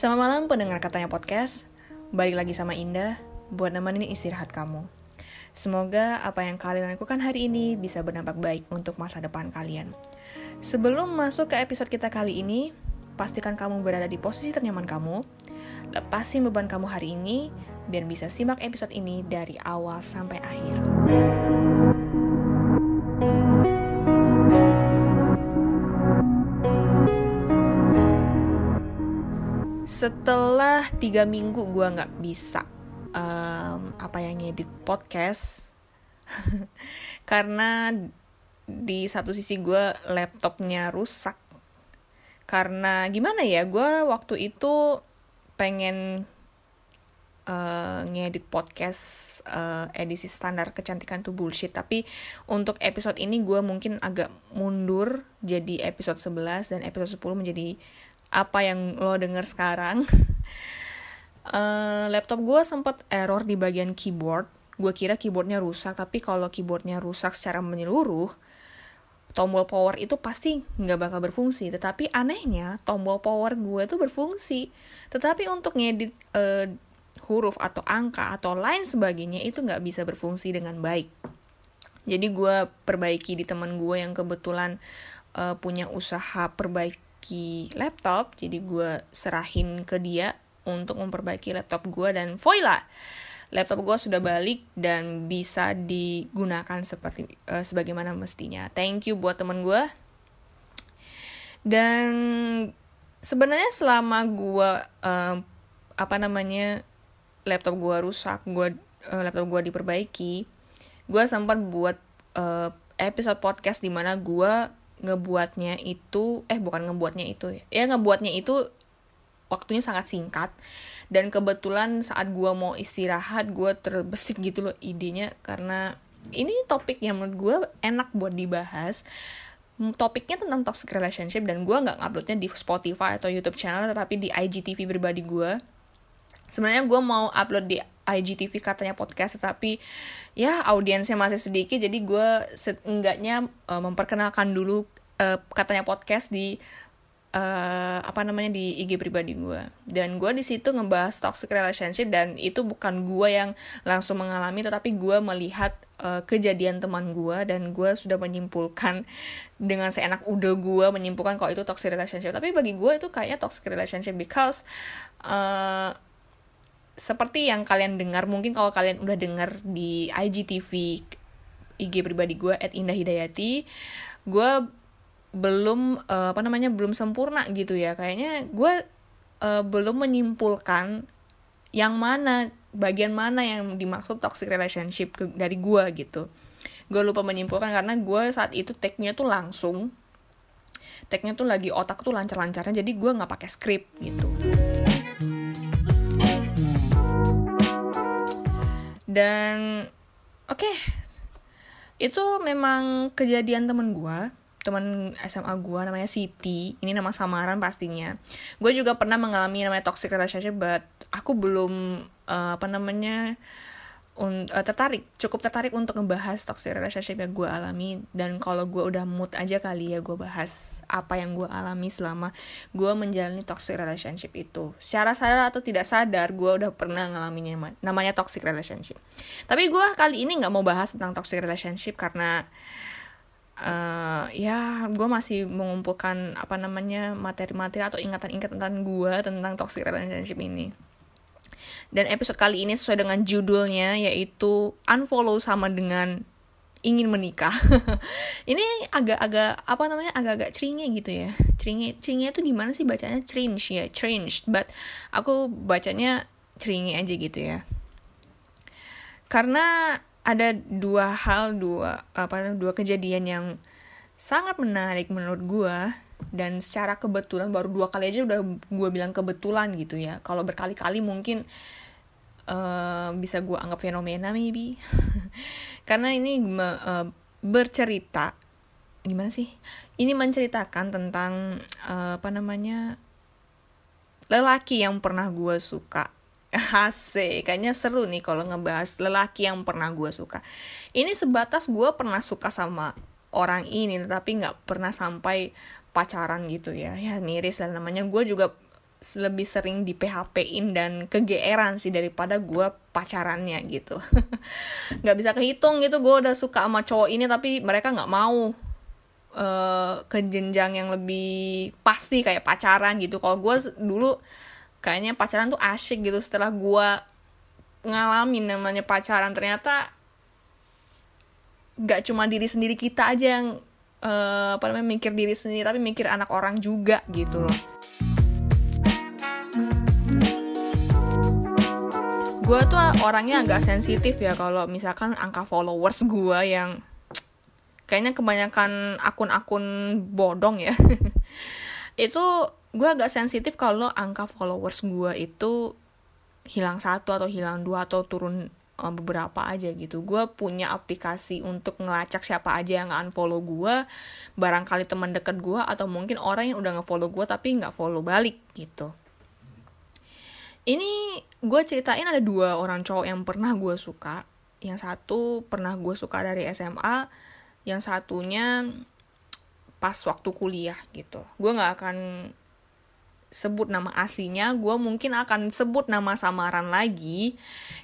Selamat malam pendengar katanya podcast. Balik lagi sama Indah buat nemenin istirahat kamu. Semoga apa yang kalian lakukan hari ini bisa berdampak baik untuk masa depan kalian. Sebelum masuk ke episode kita kali ini, pastikan kamu berada di posisi ternyaman kamu. Lepasin beban kamu hari ini biar bisa simak episode ini dari awal sampai akhir. Setelah tiga minggu gue nggak bisa um, apa yang ngedit podcast karena di satu sisi gue laptopnya rusak. Karena gimana ya gue waktu itu pengen uh, ngedit podcast uh, edisi standar kecantikan tuh bullshit. Tapi untuk episode ini gue mungkin agak mundur jadi episode 11 dan episode 10 menjadi apa yang lo denger sekarang. Uh, laptop gue sempat error di bagian keyboard. Gue kira keyboardnya rusak tapi kalau keyboardnya rusak secara menyeluruh tombol power itu pasti nggak bakal berfungsi. Tetapi anehnya tombol power gue tuh berfungsi. Tetapi untuk ngedit uh, huruf atau angka atau lain sebagainya itu nggak bisa berfungsi dengan baik. Jadi gue perbaiki di temen gue yang kebetulan uh, punya usaha perbaiki memperbaiki laptop jadi gue serahin ke dia untuk memperbaiki laptop gue dan voila laptop gue sudah balik dan bisa digunakan seperti uh, sebagaimana mestinya. Thank you buat temen gue dan sebenarnya selama gue uh, apa namanya laptop gue rusak gue uh, laptop gue diperbaiki gue sempat buat uh, episode podcast di mana gue ngebuatnya itu eh bukan ngebuatnya itu ya, ya ngebuatnya itu waktunya sangat singkat. Dan kebetulan saat gue mau istirahat gue terbesik gitu loh idenya. Karena ini topik yang menurut gue enak buat dibahas. Topiknya tentang toxic relationship. Dan gue nggak nguploadnya di Spotify atau YouTube channel tetapi di IGTV pribadi gue sebenarnya gue mau upload di IGTV katanya podcast tapi ya audiensnya masih sedikit jadi gue seenggaknya uh, memperkenalkan dulu uh, katanya podcast di uh, apa namanya di IG pribadi gue dan gue di situ ngebahas toxic relationship dan itu bukan gue yang langsung mengalami tetapi gue melihat uh, kejadian teman gue dan gue sudah menyimpulkan dengan seenak udah gue menyimpulkan kalau itu toxic relationship. Tapi bagi gue itu kayaknya toxic relationship because uh, seperti yang kalian dengar mungkin kalau kalian udah dengar di IGTV IG pribadi gue at Indah Hidayati gue belum uh, apa namanya belum sempurna gitu ya. Kayaknya gue uh, belum menyimpulkan yang mana bagian mana yang dimaksud toxic relationship ke, dari gue gitu. Gue lupa menyimpulkan karena gue saat itu tag-nya tuh langsung tag-nya tuh lagi otak tuh lancar-lancarnya jadi gue nggak pakai script gitu dan oke. Okay, itu memang kejadian temen gue teman SMA gue namanya Siti. Ini nama samaran pastinya. Gue juga pernah mengalami namanya toxic relationship but aku belum uh, apa namanya un, uh, tertarik cukup tertarik untuk ngebahas toxic relationship yang gue alami. Dan kalau gue udah mood aja kali ya gue bahas apa yang gue alami selama gue menjalani toxic relationship itu. Secara sadar atau tidak sadar gue udah pernah ngalaminnya namanya toxic relationship. Tapi gue kali ini nggak mau bahas tentang toxic relationship karena uh, ya gue masih mengumpulkan apa namanya materi-materi atau ingatan-ingatan gue tentang toxic relationship ini dan episode kali ini sesuai dengan judulnya yaitu unfollow sama dengan ingin menikah. ini agak-agak apa namanya agak-agak ceringe gitu ya. Ceringe ceringe itu gimana sih bacanya? Cringe ya, cringe. But aku bacanya ceringe aja gitu ya. Karena ada dua hal, dua apa dua kejadian yang sangat menarik menurut gue dan secara kebetulan baru dua kali aja udah gue bilang kebetulan gitu ya. Kalau berkali-kali mungkin uh, bisa gue anggap fenomena maybe. Karena ini uh, bercerita gimana sih? Ini menceritakan tentang uh, apa namanya lelaki yang pernah gue suka. Asik, kayaknya seru nih kalau ngebahas lelaki yang pernah gue suka. Ini sebatas gue pernah suka sama orang ini, tetapi nggak pernah sampai pacaran gitu ya. Ya miris lah namanya. Gue juga lebih sering di PHP-in dan kegeeran sih daripada gue pacarannya gitu nggak bisa kehitung gitu gue udah suka sama cowok ini tapi mereka nggak mau uh, ke jenjang yang lebih pasti kayak pacaran gitu kalau gue dulu kayaknya pacaran tuh asyik gitu setelah gue ngalamin namanya pacaran ternyata nggak cuma diri sendiri kita aja yang uh, apa namanya mikir diri sendiri tapi mikir anak orang juga gitu loh. Gue tuh orangnya agak sensitif ya kalau misalkan angka followers gue yang kayaknya kebanyakan akun-akun bodong ya. Itu gue agak sensitif kalau angka followers gue itu hilang satu atau hilang dua atau turun eh, beberapa aja gitu. Gue punya aplikasi untuk ngelacak siapa aja yang unfollow gue barangkali teman deket gue atau mungkin orang yang udah ngefollow gue tapi nggak follow balik gitu. Ini gue ceritain ada dua orang cowok yang pernah gue suka. Yang satu pernah gue suka dari SMA yang satunya pas waktu kuliah gitu. Gue nggak akan sebut nama aslinya gue mungkin akan sebut nama samaran lagi.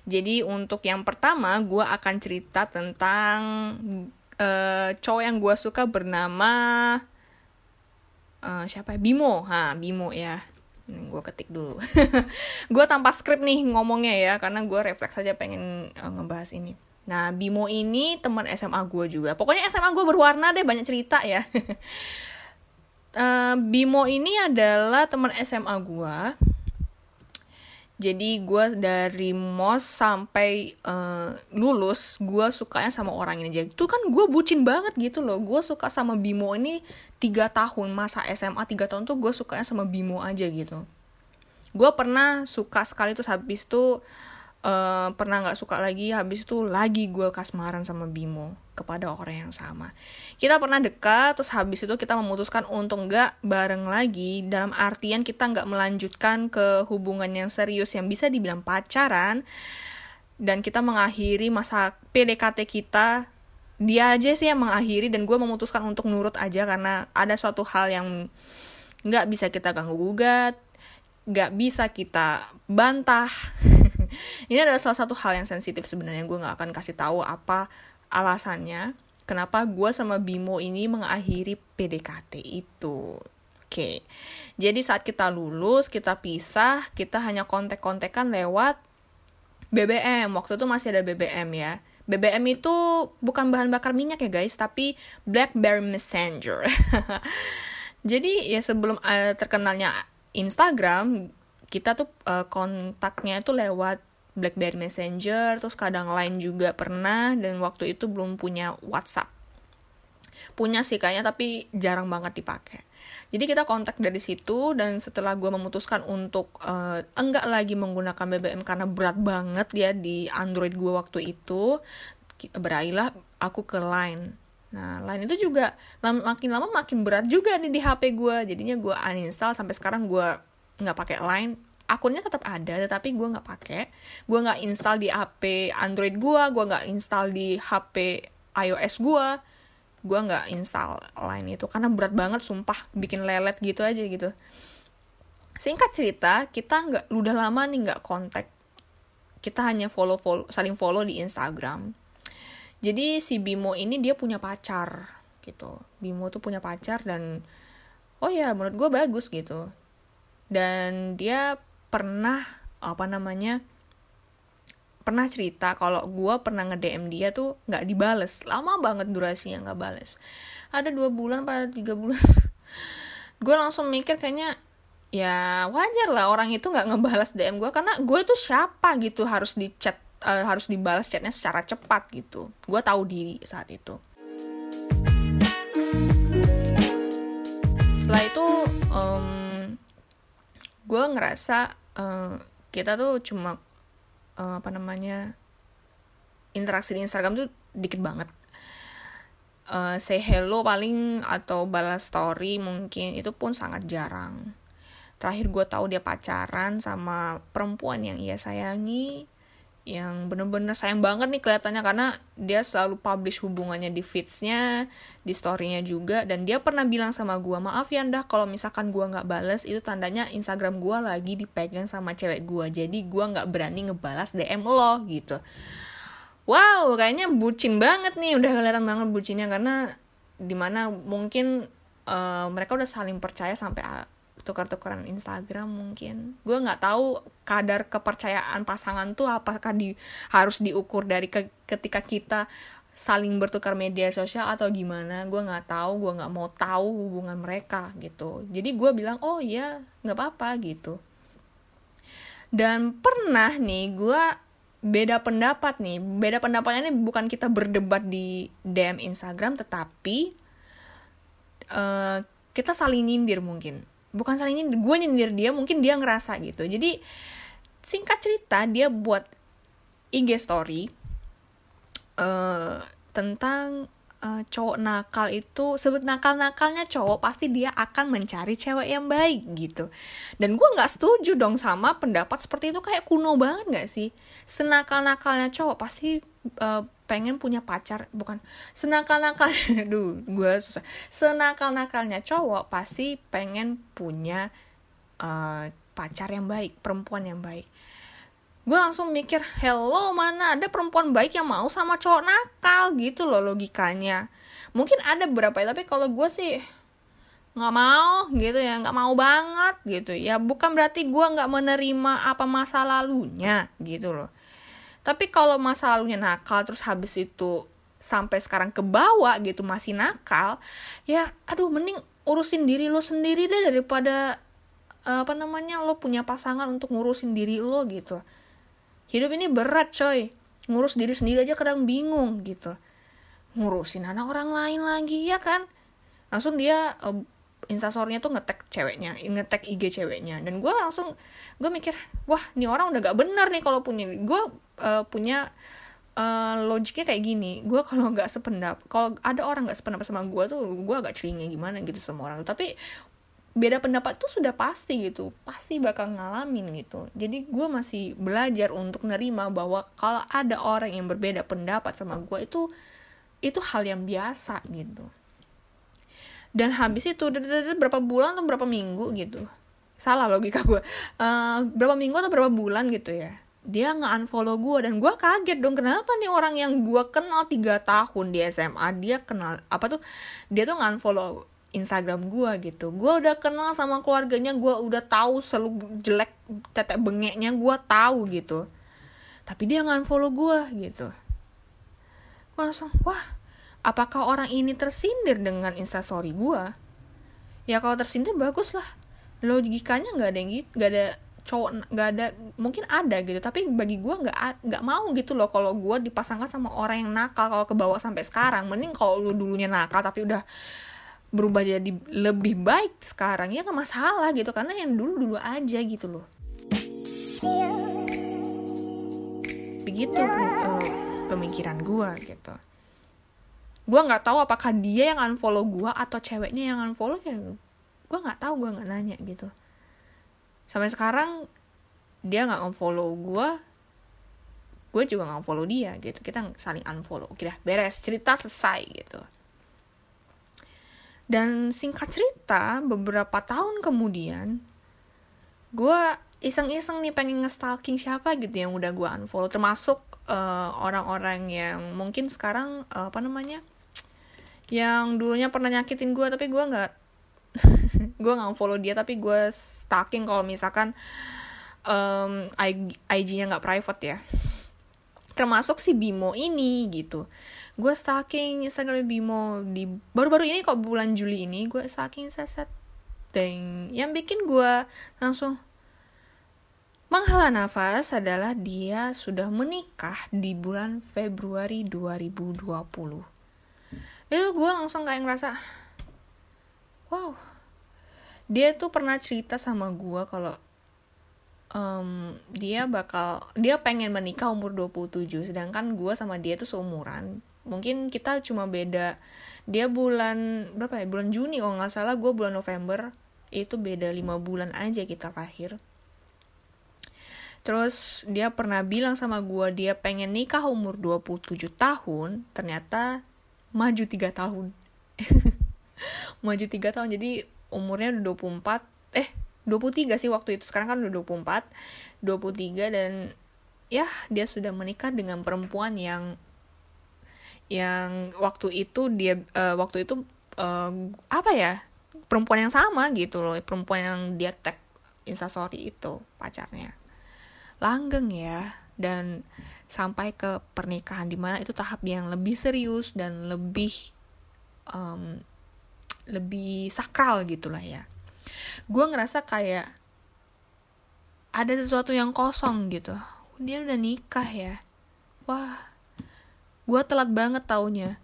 Jadi untuk yang pertama gue akan cerita tentang uh, cowok yang gue suka bernama uh, siapa ya? Bimo. Ha Bimo ya. Gue ketik dulu. Gue tanpa skrip nih ngomongnya ya karena gue refleks aja pengen uh, ngebahas ini. Nah Bimo ini teman SMA gue juga. Pokoknya SMA gue berwarna deh banyak cerita ya uh, Bimo ini adalah teman SMA gue jadi gue dari mos sampai uh, lulus gue sukanya sama orang ini jadi itu kan gue bucin banget gitu loh. Gue suka sama Bimo ini tiga tahun. Masa SMA tiga tahun tuh gue sukanya sama Bimo aja gitu. Gue pernah suka sekali terus habis tuh uh, pernah nggak suka lagi habis itu lagi gue kasmaran sama Bimo kepada orang yang sama. Kita pernah dekat terus habis itu kita memutuskan untuk nggak bareng lagi dalam artian kita nggak melanjutkan ke hubungan yang serius yang bisa dibilang pacaran dan kita mengakhiri masa PDKT kita. Dia aja sih yang mengakhiri dan gue memutuskan untuk nurut aja karena ada suatu hal yang nggak bisa kita ganggu gugat nggak bisa kita bantah. Ini adalah salah satu hal yang sensitif sebenarnya gue nggak akan kasih tahu apa alasannya kenapa gue sama Bimo ini mengakhiri PDKT itu. Oke, jadi saat kita lulus, kita pisah, kita hanya kontek-kontekan lewat BBM. Waktu itu masih ada BBM ya. BBM itu bukan bahan bakar minyak ya guys, tapi BlackBerry Messenger. jadi ya sebelum uh, terkenalnya Instagram, kita tuh uh, kontaknya itu lewat BlackBerry Messenger, terus kadang lain juga pernah dan waktu itu belum punya WhatsApp. Punya sih kayaknya tapi jarang banget dipakai. Jadi kita kontak dari situ dan setelah gue memutuskan untuk uh, enggak lagi menggunakan BBM karena berat banget ya di Android gue waktu itu, beralihlah aku ke Line. Nah, Line itu juga makin lama makin berat juga nih di HP gue. Jadinya gue uninstall sampai sekarang gue nggak pakai Line akunnya tetap ada tetapi gue nggak pakai. Gue nggak install di HP Android gue gue nggak install di HP iOS gue gue nggak install lain itu karena berat banget sumpah bikin lelet gitu aja gitu. Singkat cerita kita nggak udah lama nih nggak kontak. Kita hanya follow follow saling follow di Instagram. Jadi si Bimo ini dia punya pacar gitu. Bimo tuh punya pacar dan oh ya menurut gue bagus gitu. Dan dia pernah apa namanya pernah cerita kalau gue pernah nge DM dia tuh nggak dibales. Lama banget durasinya nggak bales. Ada dua bulan pada tiga bulan? Gue langsung mikir kayaknya ya wajar lah orang itu nggak ngebalas DM gue karena gue tuh siapa gitu harus di chat uh, harus dibalas chatnya secara cepat gitu. Gue tahu diri saat itu. Setelah itu um, gue ngerasa uh, kita tuh cuma uh, apa namanya interaksi di Instagram tuh dikit banget. Uh, say hello paling atau balas story mungkin itu pun sangat jarang. Terakhir gue tahu dia pacaran sama perempuan yang ia sayangi yang bener-bener sayang banget nih kelihatannya karena dia selalu publish hubungannya di feedsnya, di storynya juga dan dia pernah bilang sama gue maaf ya dah kalau misalkan gue nggak balas itu tandanya Instagram gue lagi dipegang sama cewek gue jadi gue nggak berani ngebalas DM lo gitu. Wow kayaknya bucin banget nih udah kelihatan banget bucinnya karena di mana mungkin uh, mereka udah saling percaya sampai tukar-tukaran Instagram mungkin. Gue nggak tahu kadar kepercayaan pasangan tuh apakah di harus diukur dari ke, ketika kita saling bertukar media sosial atau gimana. Gue nggak tahu gue nggak mau tahu hubungan mereka gitu. Jadi gue bilang oh iya nggak apa-apa gitu. Dan pernah nih gue beda pendapat nih. Beda pendapatnya ini bukan kita berdebat di DM Instagram tetapi uh, kita saling nyindir mungkin bukan saling nyindir gue nyindir dia mungkin dia ngerasa gitu. Jadi singkat cerita dia buat IG story uh, tentang uh, cowok nakal itu sebut nakal nakalnya cowok pasti dia akan mencari cewek yang baik gitu. Dan gue nggak setuju dong sama pendapat seperti itu kayak kuno banget nggak sih? Senakal nakalnya cowok pasti uh, pengen punya pacar bukan. Senakal nakal aduh gue susah. Senakal nakalnya cowok pasti pengen punya uh, pacar yang baik perempuan yang baik. Gue langsung mikir hello mana ada perempuan baik yang mau sama cowok nakal? Gitu loh logikanya. Mungkin ada beberapa tapi kalau gue sih nggak mau gitu ya nggak mau banget gitu. Ya bukan berarti gue nggak menerima apa masa lalunya gitu loh tapi kalau masa lalunya nakal terus habis itu sampai sekarang ke bawah gitu masih nakal ya aduh mending urusin diri lo sendiri deh daripada apa namanya lo punya pasangan untuk ngurusin diri lo gitu. Hidup ini berat coy. Ngurus diri sendiri aja kadang bingung gitu. Ngurusin anak orang lain lagi ya kan? Langsung dia uh, tuh ngetek ceweknya ngetek IG ceweknya. Dan gue langsung gue mikir wah ini orang udah gak bener nih kalau punya gue uh, punya uh, logiknya kayak gini. Gue kalau nggak sependap kalau ada orang nggak sependapat sama gue tuh gue agak celingnya gimana gitu sama orang. Tapi beda pendapat tuh sudah pasti gitu pasti bakal ngalamin gitu. Jadi gue masih belajar untuk nerima bahwa kalau ada orang yang berbeda pendapat sama gue itu itu hal yang biasa gitu. Dan habis itu berapa bulan atau berapa minggu gitu. Salah logika gue uh, berapa minggu atau berapa bulan gitu ya dia nggak unfollow gue dan gue kaget dong kenapa nih orang yang gue kenal tiga tahun di SMA dia kenal apa tuh dia tuh nggak unfollow Instagram gue gitu. Gue udah kenal sama keluarganya gue udah tahu selalu jelek tetek bengeknya gue tahu gitu. Tapi dia nggak unfollow gue gitu. Gue langsung wah apakah orang ini tersindir dengan instastory gue ya kalau tersindir bagus lah logikanya nggak ada yang gitu nggak ada cowok nggak ada mungkin ada gitu tapi bagi gue nggak nggak mau gitu loh kalau gue dipasangkan sama orang yang nakal kalau ke bawah sampai sekarang. Mending kalau lu dulunya nakal tapi udah berubah jadi lebih baik sekarang ya nggak masalah gitu karena yang dulu dulu aja gitu loh. Begitu uh, pemikiran gue gitu. Gue nggak tahu apakah dia yang unfollow gue atau ceweknya yang unfollow ya gue nggak tahu gue nggak nanya gitu sampai sekarang dia nggak unfollow gue gue juga nggak follow dia gitu. Kita saling unfollow. Oke dah beres. Cerita selesai gitu. Dan singkat cerita beberapa tahun kemudian gue iseng-iseng nih pengen nge-stalking siapa gitu yang udah gue unfollow. Termasuk uh, orang-orang yang mungkin sekarang uh, apa namanya yang dulunya pernah nyakitin gue tapi gue nggak gue nggak follow dia tapi gue stalking kalau misalkan um, IG-nya nggak private ya. Termasuk si Bimo ini gitu. Gue stalking Instagram Bimo di baru-baru ini kok bulan Juli ini gue stalking seset deng yang bikin gue langsung menghela nafas adalah dia sudah menikah di bulan Februari 2020 itu gue langsung kayak ngerasa wow. Dia tuh pernah cerita sama gue kalau um, dia bakal dia pengen menikah umur 27 sedangkan gue sama dia tuh seumuran. Mungkin kita cuma beda dia bulan berapa ya bulan Juni kalau nggak salah gue bulan November itu beda lima bulan aja kita lahir. Terus dia pernah bilang sama gue dia pengen nikah umur 27 tahun, ternyata maju 3 tahun. maju 3 tahun, jadi umurnya udah 24, eh 23 sih waktu itu, sekarang kan udah 24, 23 dan ya dia sudah menikah dengan perempuan yang yang waktu itu dia uh, waktu itu uh, apa ya perempuan yang sama gitu loh. Perempuan yang dia tag instastory itu pacarnya. Langgeng ya. Dan sampai ke pernikahan di mana itu tahap yang lebih serius dan lebih um, lebih sakral gitulah ya. Gue ngerasa kayak ada sesuatu yang kosong gitu. Dia udah nikah ya. Wah gue telat banget taunya.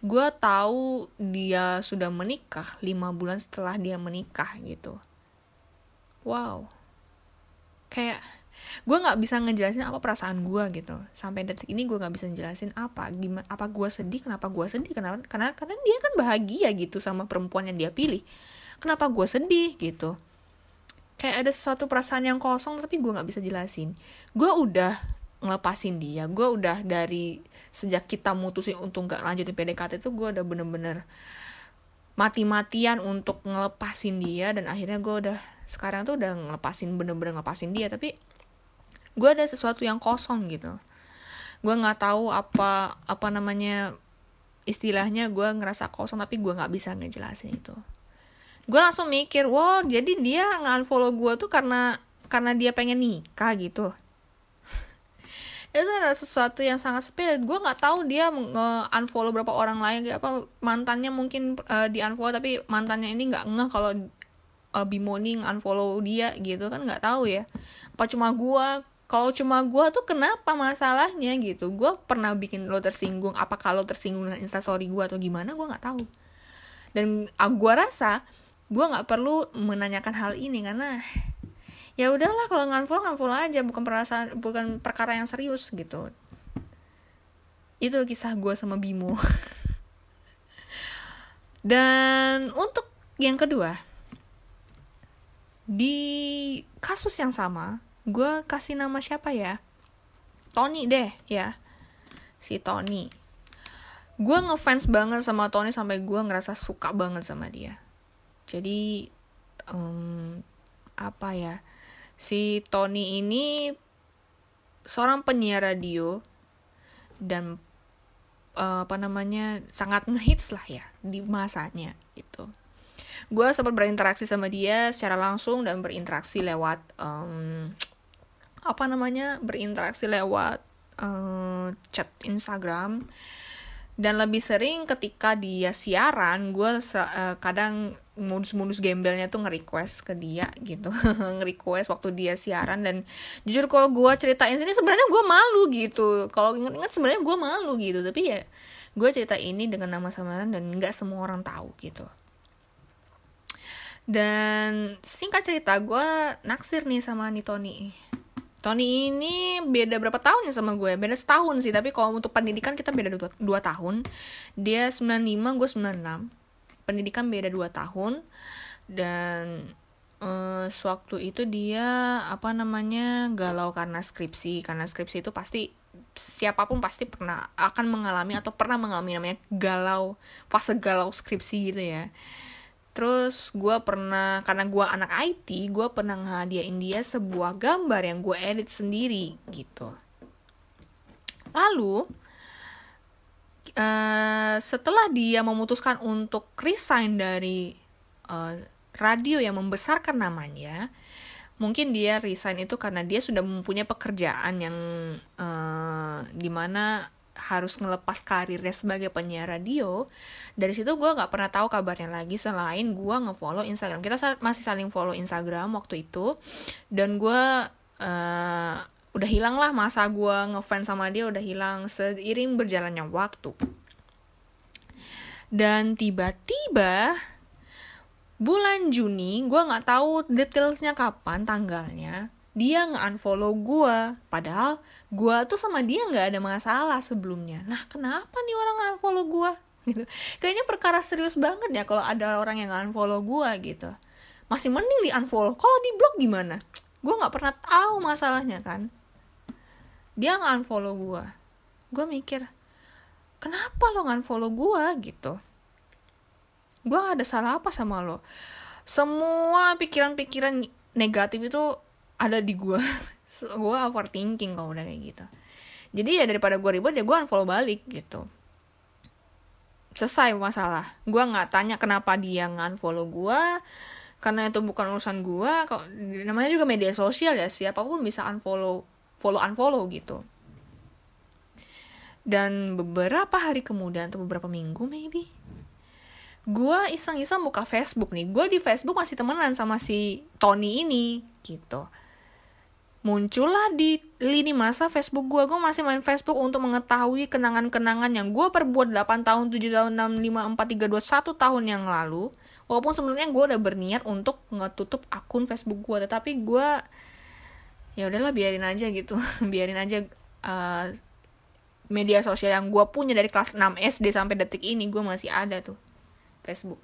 Gue tahu dia sudah menikah lima bulan setelah dia menikah gitu. Wow. Kayak gue nggak bisa ngejelasin apa perasaan gue gitu. Sampai detik ini gue nggak bisa ngejelasin apa gimana apa gue sedih kenapa gue sedih kenapa karena karena dia kan bahagia gitu sama perempuan yang dia pilih. Kenapa gue sedih gitu? Kayak ada sesuatu perasaan yang kosong tapi gue nggak bisa jelasin. Gue udah ngelepasin dia gue udah dari sejak kita mutusin untuk nggak lanjutin PDKT itu gue udah bener-bener mati-matian untuk ngelepasin dia dan akhirnya gue udah sekarang tuh udah ngelepasin bener-bener ngelepasin dia. Tapi gue ada sesuatu yang kosong gitu. Gue nggak tahu apa apa namanya istilahnya gue ngerasa kosong tapi gue nggak bisa ngejelasin itu. Gue langsung mikir wow jadi dia nge-unfollow gue tuh karena karena dia pengen nikah gitu. Itu adalah sesuatu yang sangat sepele gue nggak tahu dia nge unfollow berapa orang lain kayak apa mantannya mungkin uh, di unfollow tapi mantannya ini nggak ngeh kalau uh, Bimoni unfollow dia gitu kan nggak tahu ya. Apa cuma gue kalau cuma gue tuh kenapa masalahnya gitu? Gue pernah bikin lo tersinggung apa kalau tersinggung dengan instastory gue atau gimana gue nggak tahu. Dan uh, ah, gue rasa gue nggak perlu menanyakan hal ini karena ya udahlah kalau nganfol nganfol aja bukan perasaan bukan perkara yang serius gitu. Itu kisah gue sama Bimo. Dan untuk yang kedua di kasus yang sama gue kasih nama siapa ya? Tony deh ya. Si Tony. Gue ngefans banget sama Tony sampai gue ngerasa suka banget sama dia. Jadi um, apa ya? Si Tony ini seorang penyiar radio dan uh, apa namanya sangat ngehits lah ya di masanya itu gue sempat berinteraksi sama dia secara langsung dan berinteraksi lewat um, apa namanya berinteraksi lewat uh, chat Instagram. Dan lebih sering ketika dia siaran gue uh, kadang modus-modus gembelnya tuh nge-request ke dia gitu. Nge-request waktu dia siaran. Dan jujur kalau gue ceritain sini sebenarnya gue malu gitu. Kalau inget-inget sebenarnya gue malu gitu. Tapi ya gue cerita ini dengan nama samaran dan nggak semua orang tahu gitu. Dan singkat cerita gue naksir nih sama nih Tony ini beda berapa tahun ya sama gue? Beda setahun sih, tapi kalau untuk pendidikan kita beda 2, 2 tahun. Dia 95, gue 96. Pendidikan beda 2 tahun. Dan uh, sewaktu itu dia apa namanya galau karena skripsi. Karena skripsi itu pasti siapa pun pasti pernah akan mengalami atau pernah mengalami namanya galau fase galau skripsi gitu ya Terus gue pernah, karena gue anak IT, gue pernah ngehadiahin dia sebuah gambar yang gue edit sendiri gitu. Lalu, uh, setelah dia memutuskan untuk resign dari uh, radio yang membesarkan namanya, mungkin dia resign itu karena dia sudah mempunyai pekerjaan yang uh, di mana harus ngelepas karirnya sebagai penyiar radio dari situ gue nggak pernah tahu kabarnya lagi selain gue ngefollow Instagram. Kita masih saling follow Instagram waktu itu dan gue uh, udah hilang lah masa gue ngefans sama dia udah hilang seiring berjalannya waktu. Dan tiba-tiba bulan Juni gue nggak tahu detailsnya kapan tanggalnya dia nge-unfollow gue padahal gue tuh sama dia nggak ada masalah sebelumnya. Nah kenapa nih orang unfollow gue gitu. Kayaknya perkara serius banget ya kalau ada orang yang unfollow gue gitu. Masih mending di unfollow kalau di blog gimana? Gue nggak pernah tahu masalahnya kan. Dia nggak unfollow gue gue mikir kenapa lo nggak unfollow gue gitu. Gue ada salah apa sama lo? Semua pikiran-pikiran negatif itu ada di gue gue overthinking kalau udah kayak gitu. Jadi ya daripada gue ribet ya gue unfollow balik gitu. Selesai masalah. Gue nggak tanya kenapa dia nggak unfollow gue karena itu bukan urusan gue kok namanya juga media sosial ya siapa pun bisa unfollow follow unfollow gitu. Dan beberapa hari kemudian atau beberapa minggu maybe gue iseng-iseng buka Facebook nih. Gue di Facebook masih temenan sama si Tony ini gitu muncullah di lini masa Facebook gue gue masih main Facebook untuk mengetahui kenangan-kenangan yang gue perbuat 8 tahun 7 tahun 6 5 4 3 2 1 tahun yang lalu. Walaupun sebenarnya gue udah berniat untuk ngetutup akun Facebook gue tetapi gue ya udahlah biarin aja gitu. Biarin aja uh, media sosial yang gue punya dari kelas 6 SD sampai detik ini gue masih ada tuh Facebook.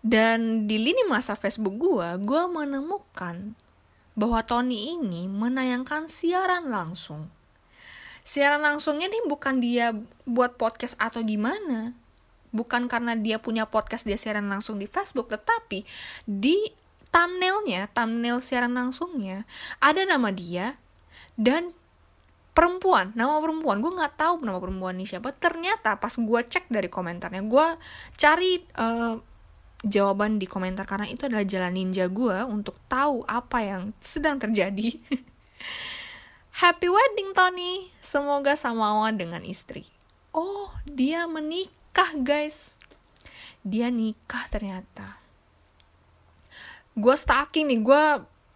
Dan di lini masa Facebook gue, gue menemukan bahwa Tony ini menayangkan siaran langsung. Siaran langsungnya nih bukan dia buat podcast atau gimana. Bukan karena dia punya podcast dia siaran langsung di Facebook, tetapi di thumbnailnya, thumbnail siaran langsungnya, ada nama dia dan perempuan nama perempuan gue nggak tahu nama perempuan ini siapa ternyata pas gue cek dari komentarnya gue cari uh, jawaban di komentar karena itu adalah jalan ninja gue untuk tahu apa yang sedang terjadi. Happy wedding Tony. Semoga samawa dengan istri. Oh dia menikah guys. Dia nikah ternyata. Gue stalking nih gue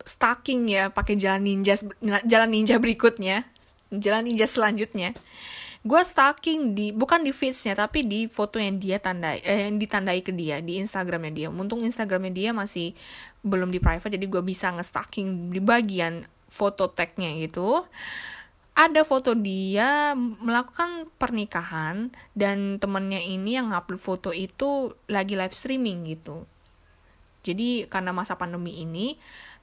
stalking ya pakai jalan ninja jalan ninja berikutnya. Jalan ninja selanjutnya gue stalking di bukan di feedsnya tapi di foto yang dia tandai eh, yang ditandai ke dia di instagramnya dia. Untung instagramnya dia masih belum di private jadi gue bisa nge-stalking di bagian foto tagnya gitu. Ada foto dia melakukan pernikahan dan temennya ini yang upload foto itu lagi live streaming gitu. Jadi karena masa pandemi ini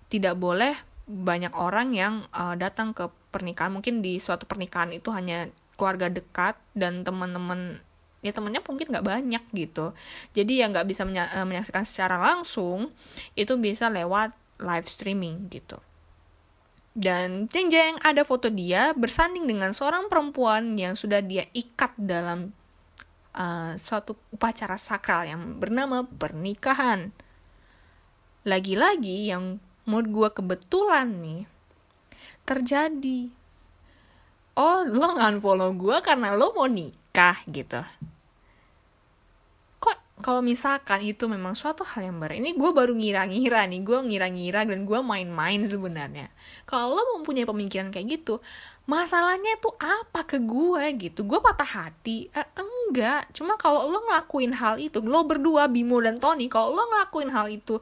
tidak boleh banyak orang yang uh, datang ke pernikahan. Mungkin di suatu pernikahan itu hanya keluarga dekat dan teman-teman ya temennya mungkin nggak banyak gitu. Jadi ya nggak bisa eh, menyaksikan secara langsung itu bisa lewat live streaming gitu. Dan jeng jeng ada foto dia bersanding dengan seorang perempuan yang sudah dia ikat dalam uh, suatu upacara sakral yang bernama pernikahan. Lagi-lagi yang menurut gue kebetulan nih terjadi oh lo nggak follow gue karena lo mau nikah gitu. Kok kalau misalkan itu memang suatu hal yang baru ini gue baru ngira-ngira nih gue ngira-ngira dan gue main-main sebenarnya. Kalau lo mempunyai pemikiran kayak gitu masalahnya tuh apa ke gue gitu? Gue patah hati. Eh, enggak. Cuma kalau lo ngelakuin hal itu lo berdua Bimo dan Tony kalau lo ngelakuin hal itu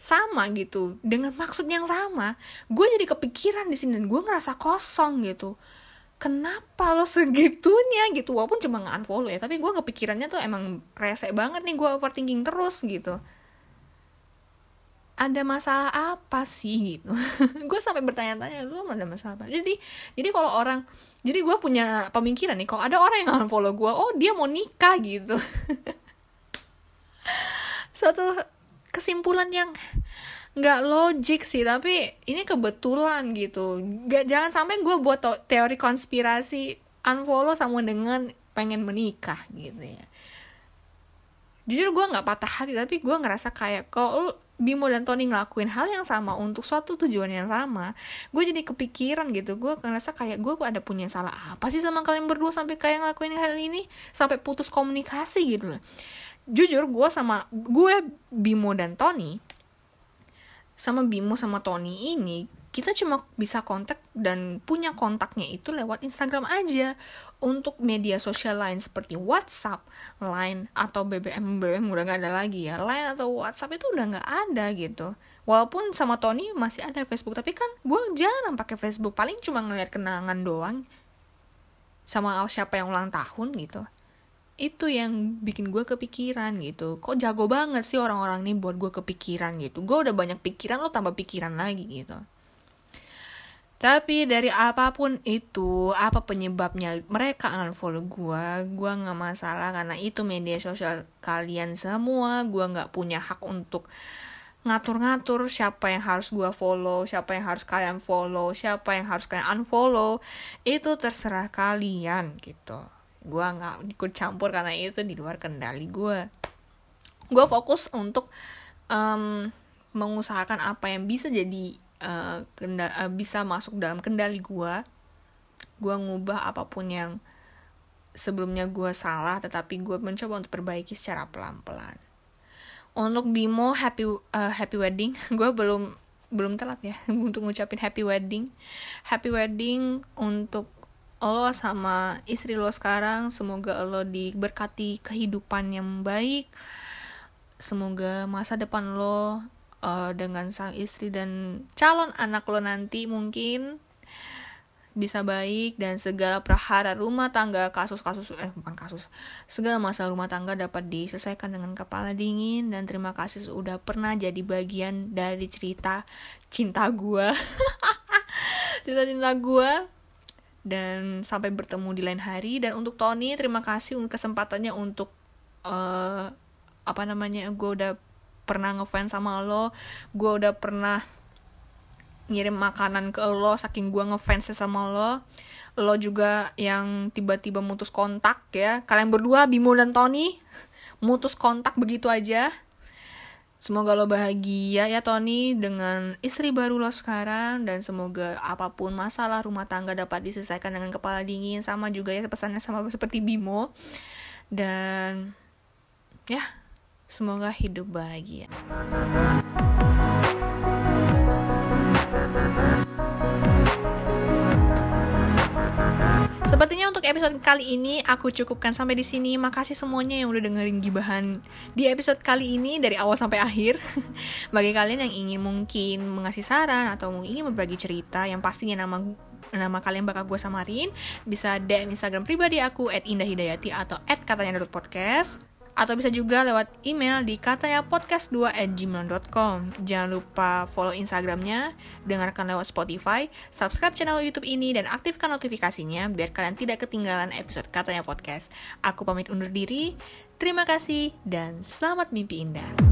sama gitu dengan maksud yang sama gue jadi kepikiran di sini dan gue ngerasa kosong gitu kenapa lo segitunya gitu? Walaupun cuma nggak unfollow ya tapi gue kepikirannya tuh emang rese banget nih gue overthinking terus gitu. Ada masalah apa sih gitu? Gue sampai bertanya-tanya lu ada masalah apa? Jadi jadi kalau orang jadi gue punya pemikiran nih kalau ada orang yang unfollow gue oh dia mau nikah gitu. Suatu kesimpulan yang nggak logik sih tapi ini kebetulan gitu. Gak jangan sampai gue buat teori konspirasi unfollow sama dengan pengen menikah gitu ya. Jujur gue nggak patah hati tapi gue ngerasa kayak kalau Bimo dan Tony ngelakuin hal yang sama untuk suatu tujuan yang sama gue jadi kepikiran gitu. Gue ngerasa kayak gue ada punya salah apa sih sama kalian berdua sampai kayak ngelakuin hal ini? Sampai putus komunikasi gitu loh. Jujur gue sama gue Bimo dan Tony sama Bimo sama Tony ini kita cuma bisa kontak dan punya kontaknya itu lewat Instagram aja. Untuk media sosial lain seperti WhatsApp, Line, atau BBM, BBM udah gak ada lagi ya. Line atau WhatsApp itu udah gak ada gitu. Walaupun sama Tony masih ada Facebook, tapi kan gue jarang pakai Facebook. Paling cuma ngeliat kenangan doang sama siapa yang ulang tahun gitu itu yang bikin gue kepikiran gitu. Kok jago banget sih orang-orang ini buat gue kepikiran gitu. Gue udah banyak pikiran lo tambah pikiran lagi gitu. Tapi dari apa pun itu, apa penyebabnya mereka unfollow gue, gue gak masalah karena itu media sosial kalian semua, gue gak punya hak untuk ngatur-ngatur siapa yang harus gue follow, siapa yang harus kalian follow, siapa yang harus kalian unfollow, itu terserah kalian gitu. Gue gak ikut campur karena itu di luar kendali gue. Gue fokus untuk um, mengusahakan apa yang bisa jadi uh, kenda uh, bisa masuk dalam kendali gue gue ngubah apa pun yang sebelumnya gue salah tetapi gue mencoba untuk perbaiki secara pelan-pelan. Untuk Bimo happy uh, happy wedding. Gue belum belum telat ya untuk ngucapin happy wedding. Happy wedding untuk lo sama istri lo sekarang semoga lo diberkati kehidupan yang baik. Semoga masa depan lo uh, dengan sang istri dan calon anak lo nanti mungkin bisa baik dan segala prahara rumah tangga kasus-kasus eh bukan kasus segala masalah rumah tangga dapat diselesaikan dengan kepala dingin. Dan terima kasih sudah pernah jadi bagian dari cerita cinta gue cerita cinta gue dan sampai bertemu di lain hari. Dan untuk Tony terima kasih untuk kesempatannya untuk uh, apa namanya gue udah pernah ngefans sama lo. Gue udah pernah ngirim makanan ke lo saking gue ngefans sama lo. Lo juga yang tiba-tiba mutus kontak ya. Kalian berdua Bimo dan Tony mutus kontak begitu aja Semoga lo bahagia ya Tony dengan istri baru lo sekarang. Dan semoga apa pun masalah rumah tangga dapat diselesaikan dengan kepala dingin. Sama juga ya pesannya sama seperti Bimo. Dan ya Semoga hidup bahagia. Sepertinya untuk episode kali ini aku cukupkan sampai di sini. Makasih semuanya yang udah dengerin gibahan di episode kali ini dari awal sampai akhir. Bagi kalian yang ingin mungkin mengasih saran atau ingin berbagi cerita yang pastinya nama nama kalian bakal gue samarin bisa DM Instagram pribadi aku at indahhidayati atau at katanya podcast atau bisa juga lewat email di katanya podcast2 at gmail.com. Jangan lupa follow Instagramnya, dengarkan lewat Spotify, subscribe channel YouTube ini, dan aktifkan notifikasinya biar kalian tidak ketinggalan episode katanya podcast. Aku pamit undur diri, terima kasih, dan selamat mimpi indah.